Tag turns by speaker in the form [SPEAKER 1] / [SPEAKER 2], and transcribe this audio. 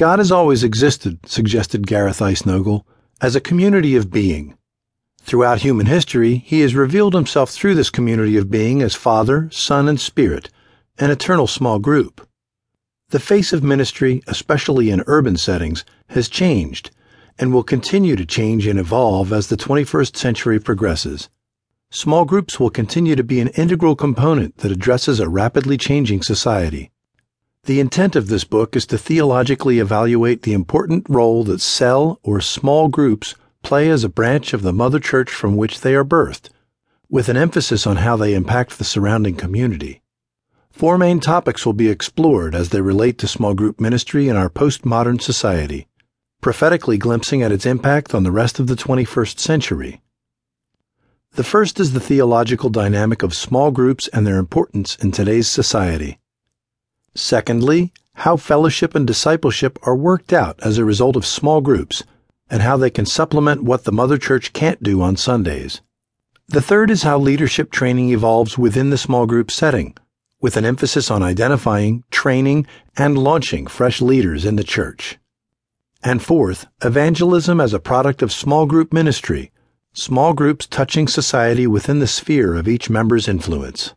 [SPEAKER 1] God has always existed, suggested Gareth Icenogle, as a community of being. Throughout human history, he has revealed himself through this community of being as Father, Son, and Spirit, an eternal small group. The face of ministry, especially in urban settings, has changed and will continue to change and evolve as the 21st century progresses. Small groups will continue to be an integral component that addresses a rapidly changing society. The intent of this book is to theologically evaluate the important role that cell or small groups play as a branch of the mother church from which they are birthed, with an emphasis on how they impact the surrounding community. Four main topics will be explored as they relate to small group ministry in our postmodern society, prophetically glimpsing at its impact on the rest of the 21st century. The first is the theological dynamic of small groups and their importance in today's society. Secondly, how fellowship and discipleship are worked out as a result of small groups and how they can supplement what the Mother Church can't do on Sundays. The third is how leadership training evolves within the small group setting, with an emphasis on identifying, training, and launching fresh leaders in the church. And fourth, evangelism as a product of small group ministry, small groups touching society within the sphere of each member's influence.